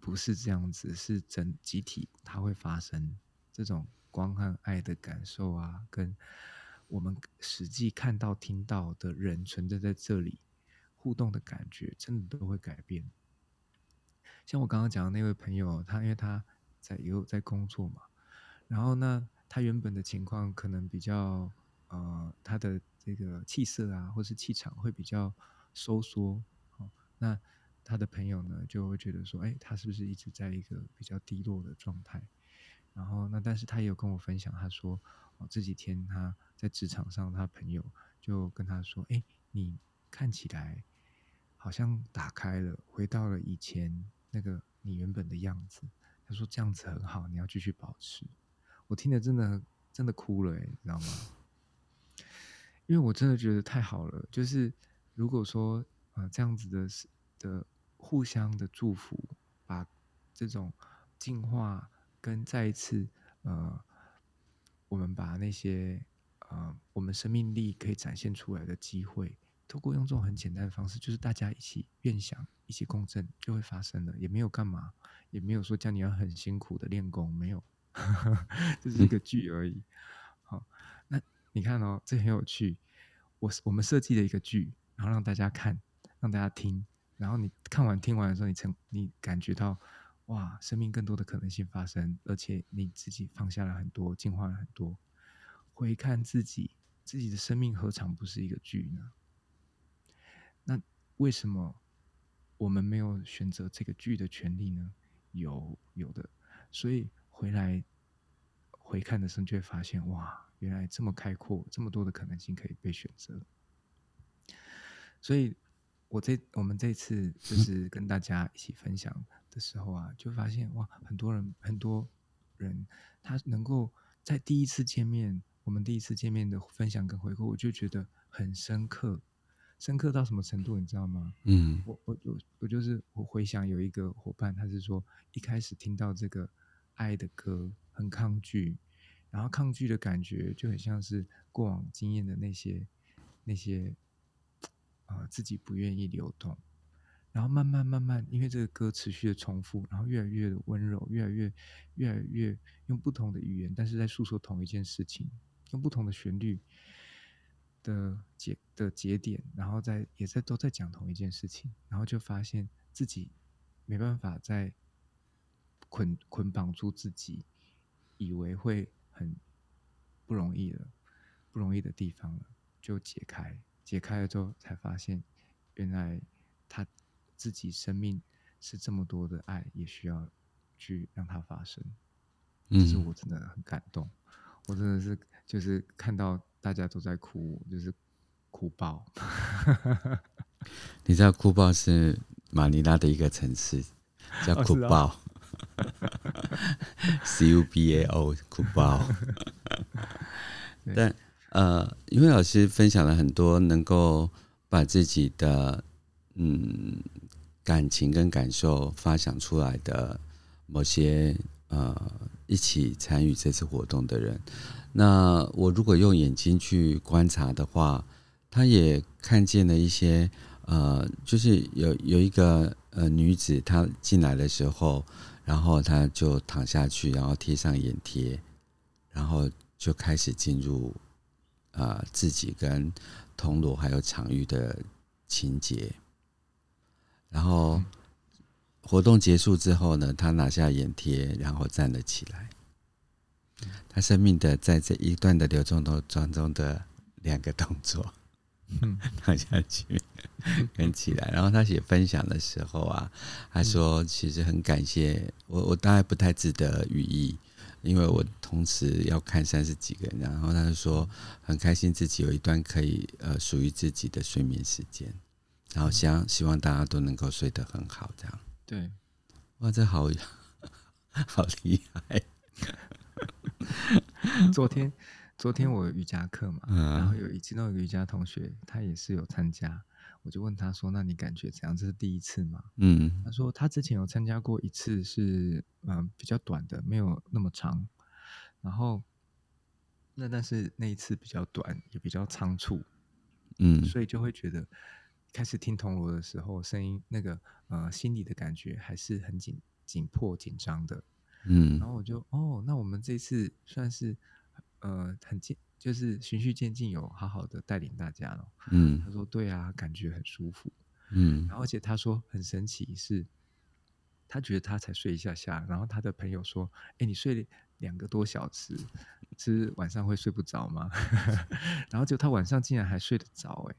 Speaker 2: 不是这样子，是整集体它会发生这种光和爱的感受啊，跟我们实际看到听到的人存在在这里。互动的感觉真的都会改变。像我刚刚讲的那位朋友，他因为他在也有在工作嘛，然后呢，他原本的情况可能比较呃，他的这个气色啊，或是气场会比较收缩。哦，那他的朋友呢，就会觉得说，哎，他是不是一直在一个比较低落的状态？然后那但是他也有跟我分享，他说，哦，这几天他在职场上，他朋友就跟他说，哎，你看起来。好像打开了，回到了以前那个你原本的样子。他说这样子很好，你要继续保持。我听得真的真的哭了，诶，你知道吗？因为我真的觉得太好了。就是如果说呃这样子的的互相的祝福，把这种进化跟再一次呃，我们把那些呃我们生命力可以展现出来的机会。透过用这种很简单的方式，就是大家一起愿想、一起共振，就会发生了。也没有干嘛，也没有说叫你要很辛苦的练功，没有，这是一个剧而已。好，那你看哦，这很有趣。我我们设计了一个剧，然后让大家看，让大家听，然后你看完听完的时候，你成你感觉到哇，生命更多的可能性发生，而且你自己放下了很多，进化了很多。回看自己，自己的生命何尝不是一个剧呢？那为什么我们没有选择这个剧的权利呢？有有的，所以回来回看的时候，就会发现哇，原来这么开阔，这么多的可能性可以被选择。所以，我这我们这次就 是跟大家一起分享的时候啊，就发现哇，很多人很多人他能够在第一次见面，我们第一次见面的分享跟回顾，我就觉得很深刻。深刻到什么程度，你知道吗？嗯，我我我我就是我回想有一个伙伴，他是说一开始听到这个爱的歌很抗拒，然后抗拒的感觉就很像是过往经验的那些那些啊、呃、自己不愿意流动，然后慢慢慢慢，因为这个歌持续的重复，然后越来越温柔，越来越越来越用不同的语言，但是在诉说同一件事情，用不同的旋律。的节的节点，然后在也在都在讲同一件事情，然后就发现自己没办法再捆捆绑住自己，以为会很不容易了，不容易的地方了，就解开，解开了之后才发现，原来他自己生命是这么多的爱，也需要去让它发生。嗯，这是我真的很感动，我真的是就是看到。大家都在哭，就是哭爆。
Speaker 1: 你知道哭爆是马尼拉的一个城市，叫哭爆，C U B A O，哭爆。但呃，因为老师分享了很多能够把自己的嗯感情跟感受发想出来的某些呃一起参与这次活动的人，那我如果用眼睛去观察的话，他也看见了一些呃，就是有有一个呃女子，她进来的时候，然后她就躺下去，然后贴上眼贴，然后就开始进入。啊、呃，自己跟铜锣还有场域的情节，然后活动结束之后呢，他拿下眼贴，然后站了起来。他生命的在这一段的流动当中的两个动作，躺下去跟起来。然后他写分享的时候啊，他说其实很感谢我，我大概不太值得语意。因为我同时要看三十几个人，然后他就说很开心自己有一段可以呃属于自己的睡眠时间，然后想希望大家都能够睡得很好，这样。
Speaker 2: 对，
Speaker 1: 哇，这好 好厉害！
Speaker 2: 昨天昨天我有瑜伽课嘛，然后有一其中有个瑜伽同学，他也是有参加。我就问他说：“那你感觉怎样？这是第一次吗？”嗯，他说他之前有参加过一次是，是嗯比较短的，没有那么长。然后那但是那一次比较短，也比较仓促，嗯，所以就会觉得开始听铜锣的时候，声音那个呃心里的感觉还是很紧紧迫紧张的，嗯。然后我就哦，那我们这次算是呃很近。就是循序渐进，有好好的带领大家了。嗯，他说对啊，感觉很舒服。嗯，然后而且他说很神奇，是他觉得他才睡一下下，然后他的朋友说：“哎，你睡两个多小时，是晚上会睡不着吗？” 然后就他晚上竟然还睡得着，哎，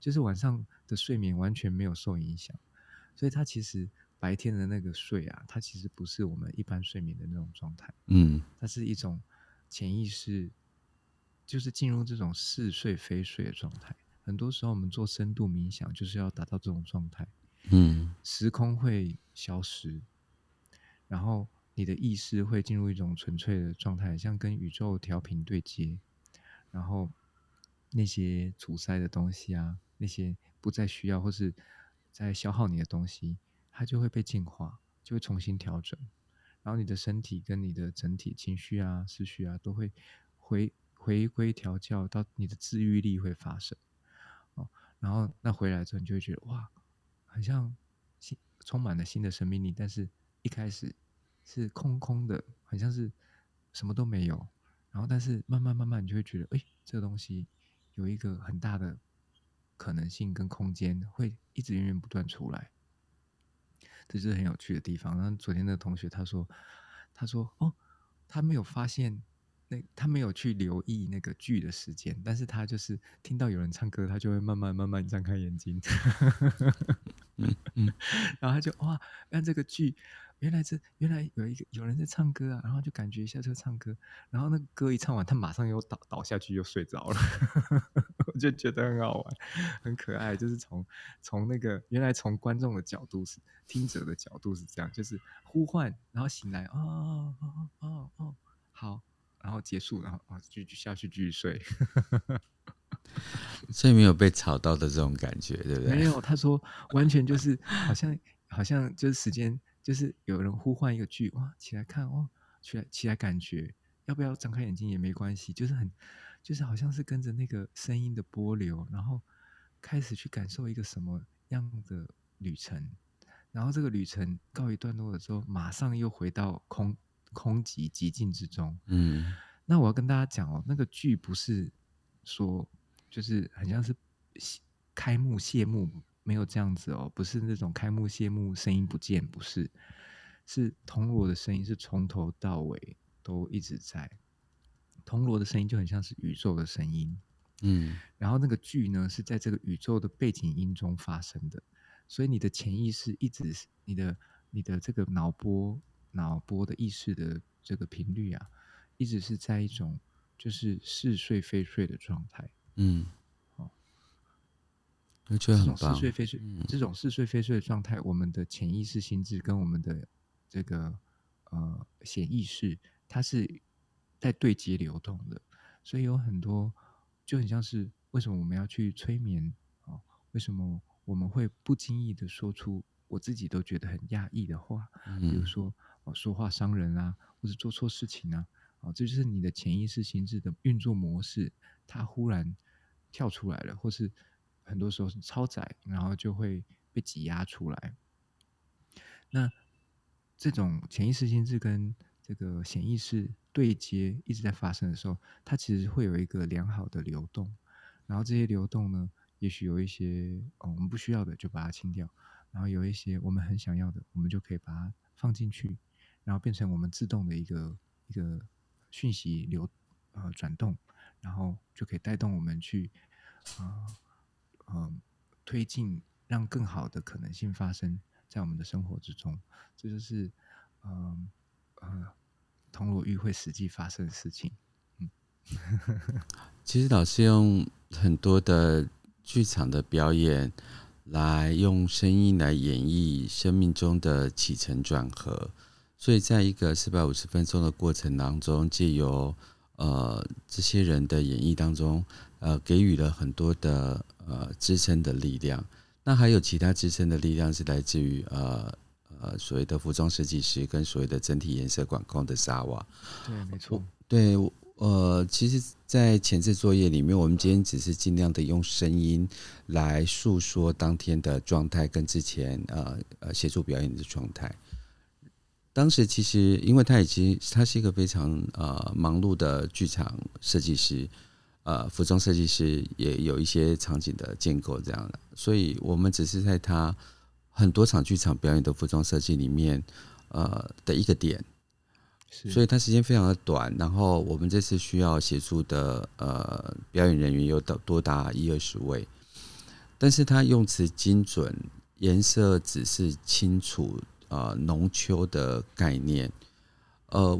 Speaker 2: 就是晚上的睡眠完全没有受影响。所以他其实白天的那个睡啊，他其实不是我们一般睡眠的那种状态。嗯，它是一种潜意识。就是进入这种似睡非睡的状态。很多时候，我们做深度冥想，就是要达到这种状态。嗯，时空会消失，然后你的意识会进入一种纯粹的状态，像跟宇宙调频对接。然后那些阻塞的东西啊，那些不再需要或是在消耗你的东西，它就会被净化，就会重新调整。然后你的身体跟你的整体情绪啊、思绪啊，都会回。回归调教到你的治愈力会发生，哦，然后那回来之后，你就会觉得哇，很像新充满了新的生命力，但是一开始是空空的，很像是什么都没有。然后，但是慢慢慢慢，你就会觉得，哎，这个东西有一个很大的可能性跟空间，会一直源源不断出来。这就是很有趣的地方。然后昨天那同学他说，他说哦，他没有发现。那他没有去留意那个剧的时间，但是他就是听到有人唱歌，他就会慢慢慢慢张开眼睛，嗯嗯，然后他就哇，看这个剧，原来这原来有一个有人在唱歌啊，然后就感觉一下就唱歌，然后那个歌一唱完，他马上又倒倒下去又睡着了，我就觉得很好玩，很可爱，就是从从那个原来从观众的角度是听者的角度是这样，就是呼唤，然后醒来，哦哦哦哦，好。然后结束，然后啊，继续下去继续睡，
Speaker 1: 所以没有被吵到的这种感觉，对不对？
Speaker 2: 没有，他说 完全就是好像好像就是时间，就是有人呼唤一个剧，哇，起来看哇，起来起来感觉，要不要张开眼睛也没关系，就是很就是好像是跟着那个声音的波流，然后开始去感受一个什么样的旅程，然后这个旅程告一段落的时候，马上又回到空。空寂寂静之中，嗯，那我要跟大家讲哦，那个剧不是说就是很像是开幕谢幕，没有这样子哦，不是那种开幕谢幕声音不见，不是，是铜锣的声音是从头到尾都一直在，铜锣的声音就很像是宇宙的声音，嗯，然后那个剧呢是在这个宇宙的背景音中发生的，所以你的潜意识一直你的你的这个脑波。脑波的意识的这个频率啊，一直是在一种就是似睡非睡的状态。嗯，哦，
Speaker 1: 这种
Speaker 2: 似睡非睡，嗯、这种似睡非睡的状态，我们的潜意识心智跟我们的这个呃显意识，它是在对接流动的，所以有很多就很像是为什么我们要去催眠啊？为什么我们会不经意的说出我自己都觉得很压抑的话？嗯、比如说哦，说话伤人啊，或者做错事情啊，哦，这就是你的潜意识心智的运作模式，它忽然跳出来了，或是很多时候是超载，然后就会被挤压出来。那这种潜意识心智跟这个显意识对接一直在发生的时候，它其实会有一个良好的流动，然后这些流动呢，也许有一些哦我们不需要的就把它清掉，然后有一些我们很想要的，我们就可以把它放进去，然后变成我们自动的一个一个讯息流呃转动，然后就可以带动我们去啊嗯、呃呃、推进，让更好的可能性发生在我们的生活之中，这就是嗯。嗯，铜锣浴会实际发生的事情。嗯，
Speaker 1: 其实老师用很多的剧场的表演，来用声音来演绎生命中的起承转合，所以在一个四百五十分钟的过程当中，借由呃这些人的演绎当中，呃给予了很多的呃支撑的力量。那还有其他支撑的力量是来自于呃。呃，所谓的服装设计师跟所谓的整体颜色管控的沙瓦，
Speaker 2: 对，没错，
Speaker 1: 对，呃，其实，在前置作业里面，我们今天只是尽量的用声音来诉说当天的状态，跟之前呃呃协助表演的状态。当时其实，因为他已经他是一个非常呃忙碌的剧场设计师，呃，服装设计师也有一些场景的建构这样的，所以我们只是在他。很多场剧场表演的服装设计里面，呃的一个点，所以他时间非常的短。然后我们这次需要协助的呃表演人员有到多达一二十位，但是他用词精准，颜色只是清楚，呃浓秋的概念。呃，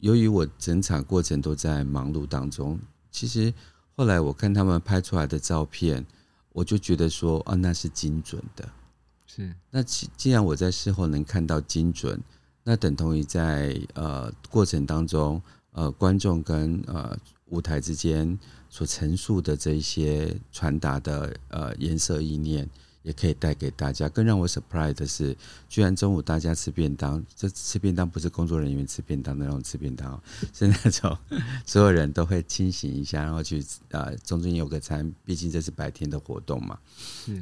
Speaker 1: 由于我整场过程都在忙碌当中，其实后来我看他们拍出来的照片，我就觉得说啊，那是精准的。
Speaker 2: 是，
Speaker 1: 那既既然我在事后能看到精准，那等同于在呃过程当中，呃观众跟呃舞台之间所陈述的这一些传达的呃颜色意念，也可以带给大家。更让我 surprise 的是，居然中午大家吃便当，这吃便当不是工作人员吃便当的那种吃便当，是那种所有人都会清醒一下，然后去呃中间有个餐，毕竟这是白天的活动嘛。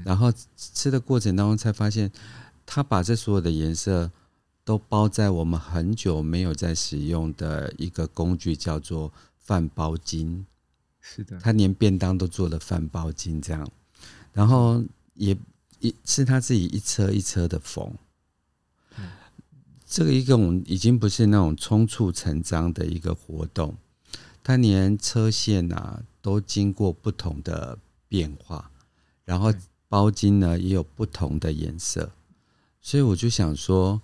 Speaker 1: 然后吃的过程当中才发现，他把这所有的颜色都包在我们很久没有在使用的一个工具，叫做饭包巾。
Speaker 2: 是的，
Speaker 1: 他连便当都做了饭包巾这样，然后也。一是他自己一车一车的缝，这个一种已经不是那种匆促成章的一个活动，他连车线啊都经过不同的变化，然后包金呢也有不同的颜色，所以我就想说，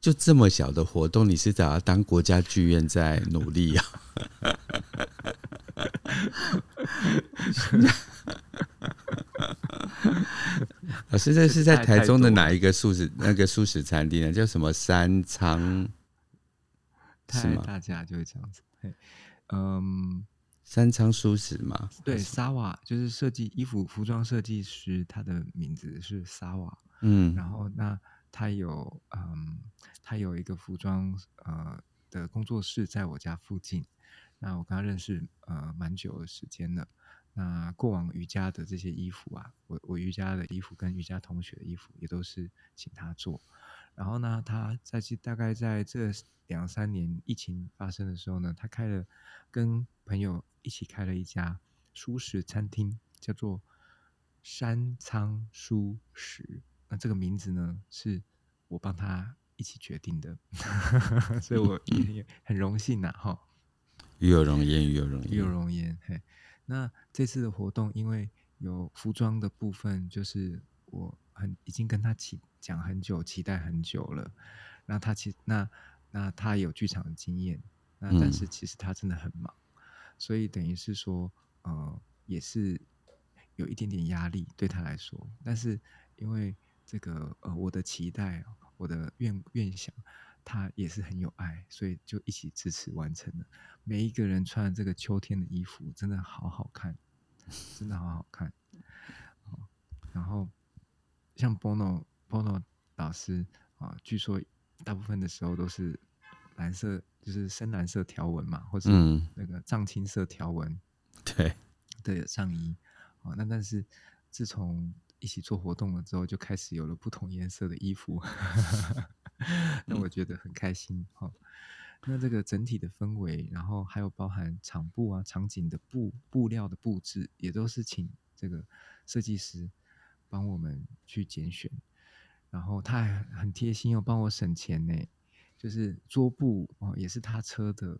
Speaker 1: 就这么小的活动，你是咋当国家剧院在努力啊？老师，这是在台中的哪一个素食那个素食餐厅呢？叫什么三仓？
Speaker 2: 是吗？大家就会这样子。嗯，
Speaker 1: 三仓素食嘛。
Speaker 2: 对，沙瓦就是设计衣服、服装设计师，他的名字是沙瓦。
Speaker 1: 嗯，
Speaker 2: 然后那他有嗯，他有一个服装呃的工作室在我家附近。那我跟他认识呃蛮久的时间了。那过往瑜伽的这些衣服啊，我我瑜伽的衣服跟瑜伽同学的衣服也都是请他做。然后呢，他在大概在这两三年疫情发生的时候呢，他开了跟朋友一起开了一家舒食餐厅，叫做山仓蔬食。那这个名字呢，是我帮他一起决定的，所以我也很荣幸呐，哈。
Speaker 1: 与有荣焉，与有荣焉，
Speaker 2: 与有荣焉，嘿。那这次的活动，因为有服装的部分，就是我很已经跟他期讲很久，期待很久了。那他其那那他有剧场的经验，那但是其实他真的很忙，嗯、所以等于是说，呃，也是有一点点压力对他来说。但是因为这个呃，我的期待，我的愿愿想。他也是很有爱，所以就一起支持完成了。每一个人穿这个秋天的衣服，真的好好看，真的好好看。然后像 Bono Bono 老师啊，据说大部分的时候都是蓝色，就是深蓝色条纹嘛，或是那个藏青色条纹，嗯、
Speaker 1: 对
Speaker 2: 的上衣。哦，那但是自从一起做活动了之后，就开始有了不同颜色的衣服，那我觉得很开心。哈、哦，那这个整体的氛围，然后还有包含场布啊、场景的布布料的布置，也都是请这个设计师帮我们去拣选，然后他还很贴心又帮我省钱呢，就是桌布哦，也是他车的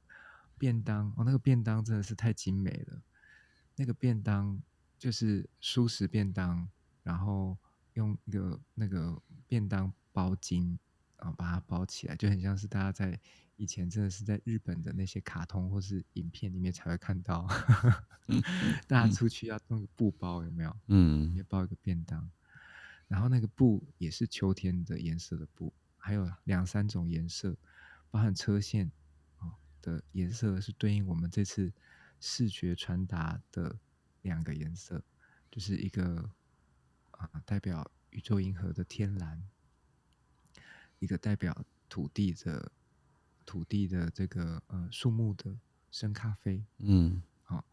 Speaker 2: 便当哦，那个便当真的是太精美了，那个便当。就是蔬食便当，然后用一个那个便当包巾啊，把它包起来，就很像是大家在以前真的是在日本的那些卡通或是影片里面才会看到，大家出去要弄个布包，有没有？嗯，也包一个便当，然后那个布也是秋天的颜色的布，还有两三种颜色，包含车线的颜色是对应我们这次视觉传达的。两个颜色，就是一个啊代表宇宙银河的天蓝，一个代表土地的土地的这个呃树木的深咖啡。嗯，好、哦，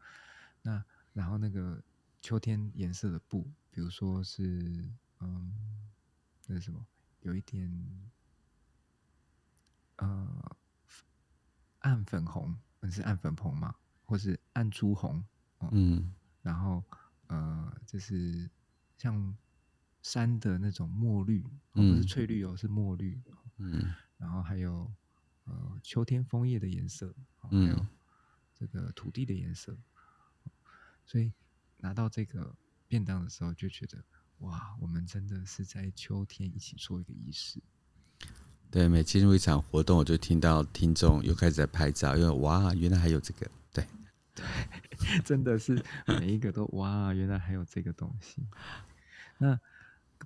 Speaker 2: 那然后那个秋天颜色的布，比如说是嗯那是什么，有一点呃暗粉红，那是暗粉红吗？或是暗朱红？哦、嗯。然后，呃，就是像山的那种墨绿，不是翠绿哦，是墨绿。嗯。然后还有，呃，秋天枫叶的颜色，还有这个土地的颜色。所以拿到这个便当的时候，就觉得哇，我们真的是在秋天一起做一个仪式。
Speaker 1: 对，每进入一场活动，我就听到听众又开始在拍照，因为哇，原来还有这个。对。
Speaker 2: 对，真的是每一个都哇，原来还有这个东西。那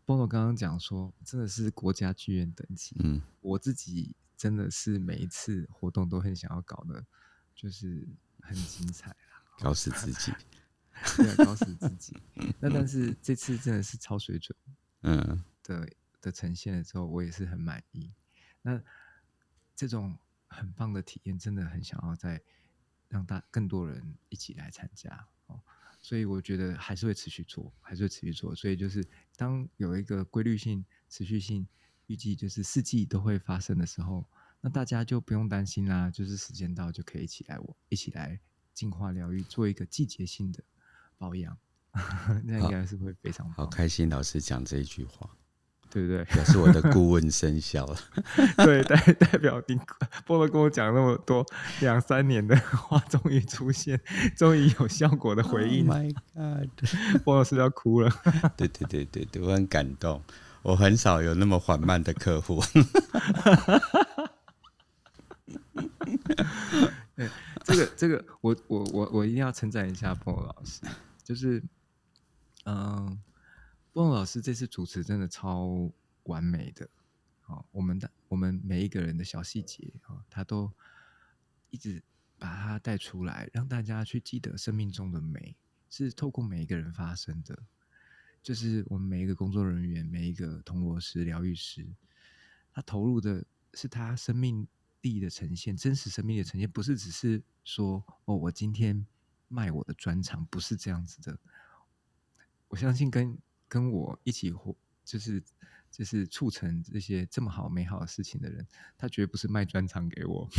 Speaker 2: Bono 刚刚讲说，真的是国家剧院等级。嗯，我自己真的是每一次活动都很想要搞的，就是很精彩啦，
Speaker 1: 搞死自己，
Speaker 2: 对，搞死自己。那但是这次真的是超水准，嗯的的呈现了之后，我也是很满意。那这种很棒的体验，真的很想要再。让大更多人一起来参加哦，所以我觉得还是会持续做，还是会持续做。所以就是当有一个规律性、持续性，预计就是四季都会发生的时候，那大家就不用担心啦，就是时间到就可以一起来，我一起来净化疗愈，做一个季节性的保养，那应该是会非常
Speaker 1: 好，好开心。老师讲这一句话。
Speaker 2: 对不对？
Speaker 1: 表示我的顾问生效了。
Speaker 2: 对，代代表你波罗跟我讲那么多两三年的话，终于出现，终于有效果的回应。Oh my God，波罗是要哭了。
Speaker 1: 对对对对对，我很感动。我很少有那么缓慢的客户。
Speaker 2: 对，这个这个，我我我我一定要称赞一下波罗老师，就是嗯。波诺老师这次主持真的超完美的，好，我们的我们每一个人的小细节啊，他都一直把它带出来，让大家去记得生命中的美是透过每一个人发生的，就是我们每一个工作人员、每一个铜锣师、疗愈师，他投入的是他生命力的呈现，真实生命的呈现，不是只是说哦，我今天卖我的专长，不是这样子的。我相信跟跟我一起活，就是就是促成这些这么好美好的事情的人，他绝不是卖专长给我。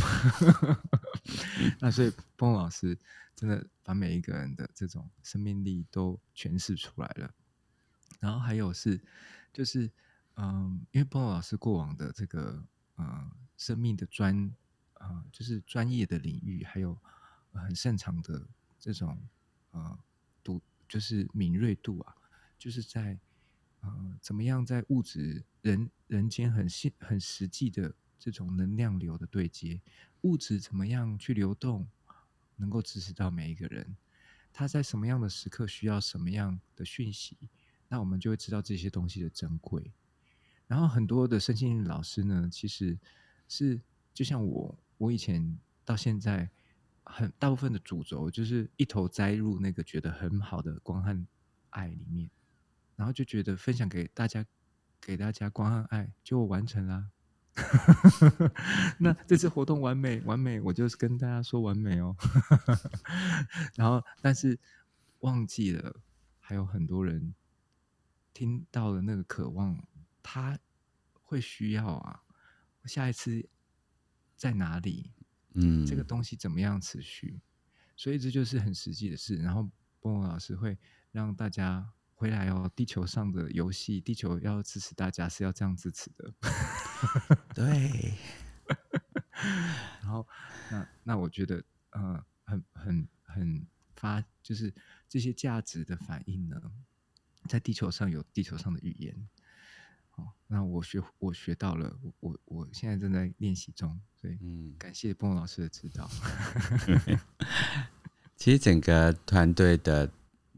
Speaker 2: 那所以，波老师真的把每一个人的这种生命力都诠释出来了。然后还有是，就是嗯，因为波老师过往的这个嗯生命的专啊、嗯，就是专业的领域，还有很擅长的这种呃读，就是敏锐度啊。就是在，呃，怎么样在物质人人间很现很实际的这种能量流的对接，物质怎么样去流动，能够支持到每一个人，他在什么样的时刻需要什么样的讯息，那我们就会知道这些东西的珍贵。然后很多的身心老师呢，其实是就像我，我以前到现在，很大部分的主轴就是一头栽入那个觉得很好的光和爱里面，然后就觉得分享给大家，给大家光和爱就完成了。那这次活动完美，完美，我就是跟大家说完美哦。然后，但是忘记了还有很多人听到了那个渴望，他会需要啊。下一次在哪里？嗯，这个东西怎么样持续？所以这就是很实际的事。然后波波老师会让大家回来哦。地球上的游戏，地球要支持大家是要这样支持的。
Speaker 1: 对。
Speaker 2: 然后，那那我觉得，呃，很很很发，就是这些价值的反应呢，在地球上有地球上的语言。哦，那我学我学到了，我我我现在正在练习中，所以嗯，感谢波老师的指导。
Speaker 1: 其实整个团队的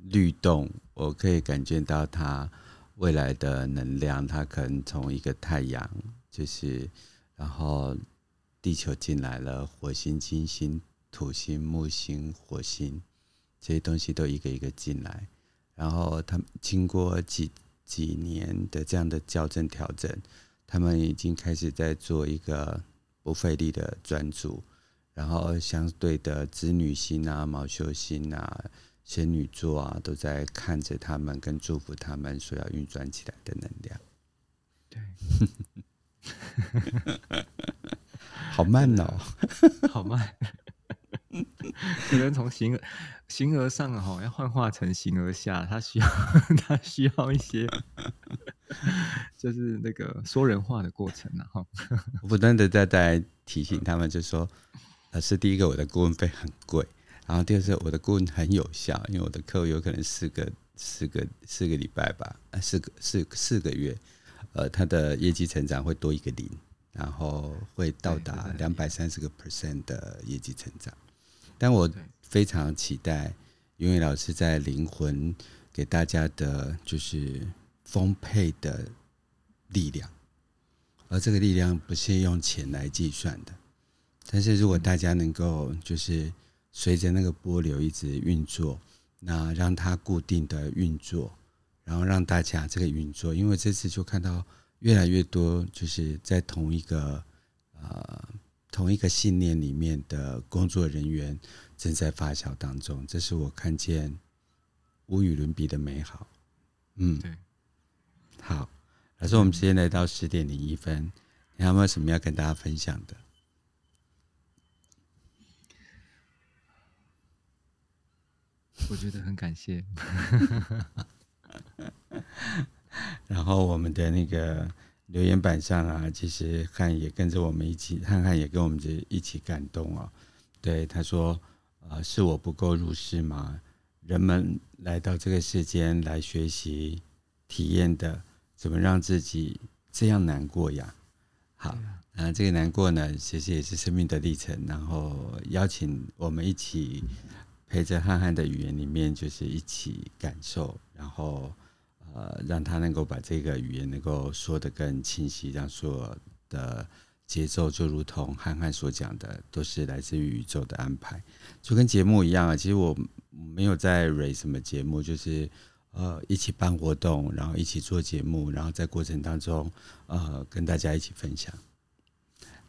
Speaker 1: 律动，我可以感觉到它未来的能量，它可能从一个太阳，就是然后地球进来了，火星、金星、土星、木星、火星这些东西都一个一个进来，然后他们经过几。几年的这样的校正调整，他们已经开始在做一个不费力的专注，然后相对的子女星啊、昴宿星啊、仙女座啊，都在看着他们，跟祝福他们所要运转起来的能量。
Speaker 2: 对，
Speaker 1: 好慢哦，
Speaker 2: 好慢。可能从形而形而上哈，要幻化成形而下，它需要 它需要一些，就是那个说人话的过程哈。
Speaker 1: 我不断的在在提醒他们，就说，老师第一个，我的顾问费很贵，然后第二是我的顾问很有效，因为我的客户有可能四个四个四个礼拜吧，呃，四个四四个月，呃，他的业绩成长会多一个零，然后会到达两百三十个 percent 的业绩成长。但我非常期待云伟老师在灵魂给大家的，就是丰沛的力量，而这个力量不是用钱来计算的。但是如果大家能够就是随着那个波流一直运作，那让它固定的运作，然后让大家这个运作，因为这次就看到越来越多，就是在同一个呃。同一个信念里面的工作人员正在发酵当中，这是我看见无与伦比的美好。嗯，对。好，老师，我们时间来到十点零一分，你还有没有什么要跟大家分享的？
Speaker 2: 我觉得很感谢。
Speaker 1: 然后我们的那个。留言板上啊，其实汉也跟着我们一起，汉汉也跟我们这一起感动哦。对，他说：“呃，是我不够入世吗？人们来到这个世间来学习、体验的，怎么让自己这样难过呀？”好，那这个难过呢，其实也是生命的历程。然后邀请我们一起陪着汉汉的语言里面，就是一起感受，然后。呃，让他能够把这个语言能够说得更清晰，让所有的节奏就如同汉汉所讲的，都是来自于宇宙的安排，就跟节目一样啊。其实我没有在 r 什么节目，就是呃一起办活动，然后一起做节目，然后在过程当中呃跟大家一起分享。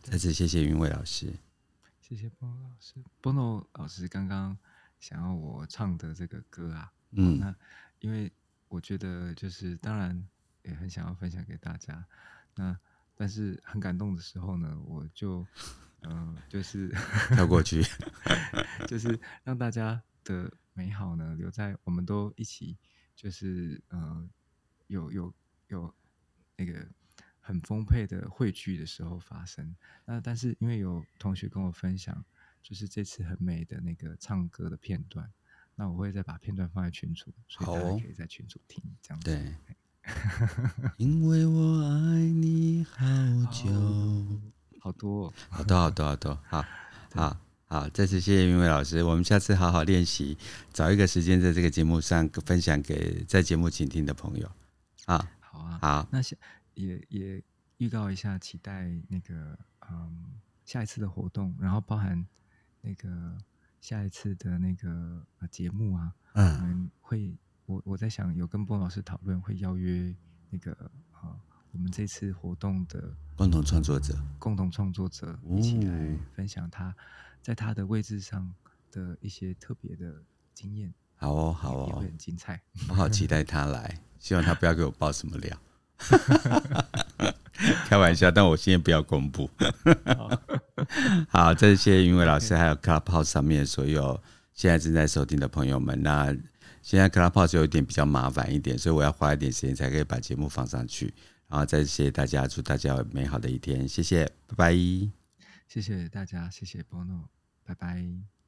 Speaker 1: 再次谢谢云伟老师，
Speaker 2: 谢谢波老师。波诺老师刚刚想要我唱的这个歌啊，嗯，那因为。我觉得就是，当然也很想要分享给大家。那但是很感动的时候呢，我就嗯、呃，就是
Speaker 1: 跳过去，
Speaker 2: 就是让大家的美好呢留在我们都一起，就是呃，有有有那个很丰沛的汇聚的时候发生。那但是因为有同学跟我分享，就是这次很美的那个唱歌的片段。那我会再把片段放在群组，所以大家可以在群组听，哦、这样子。
Speaker 1: 对，因为我爱你好久，
Speaker 2: 好多、哦，
Speaker 1: 好多，好多，好多，好好好，再次谢谢云伟老师，我们下次好好练习，找一个时间在这个节目上分享给在节目倾听的朋友。啊，
Speaker 2: 好啊，
Speaker 1: 好，
Speaker 2: 那下也也预告一下，期待那个嗯下一次的活动，然后包含那个。下一次的那个节目啊，嗯，我们会我我在想有跟波老师讨论，会邀约那个啊，我们这次活动的
Speaker 1: 共同创作者，
Speaker 2: 共同创作者一起来分享他在他的位置上的一些特别的经验。
Speaker 1: 好哦，好哦，
Speaker 2: 会很精彩，
Speaker 1: 我好期待他来，希望他不要给我爆什么料。开玩笑，但我现在不要公布。好，再谢谢云伟老师还有 Clubhouse 上面所有现在正在收听的朋友们，那现在 Clubhouse 有一点比较麻烦一点，所以我要花一点时间才可以把节目放上去。然后再谢谢大家，祝大家有美好的一天，谢谢，拜拜。
Speaker 2: 谢谢大家，谢谢 Bono，拜拜。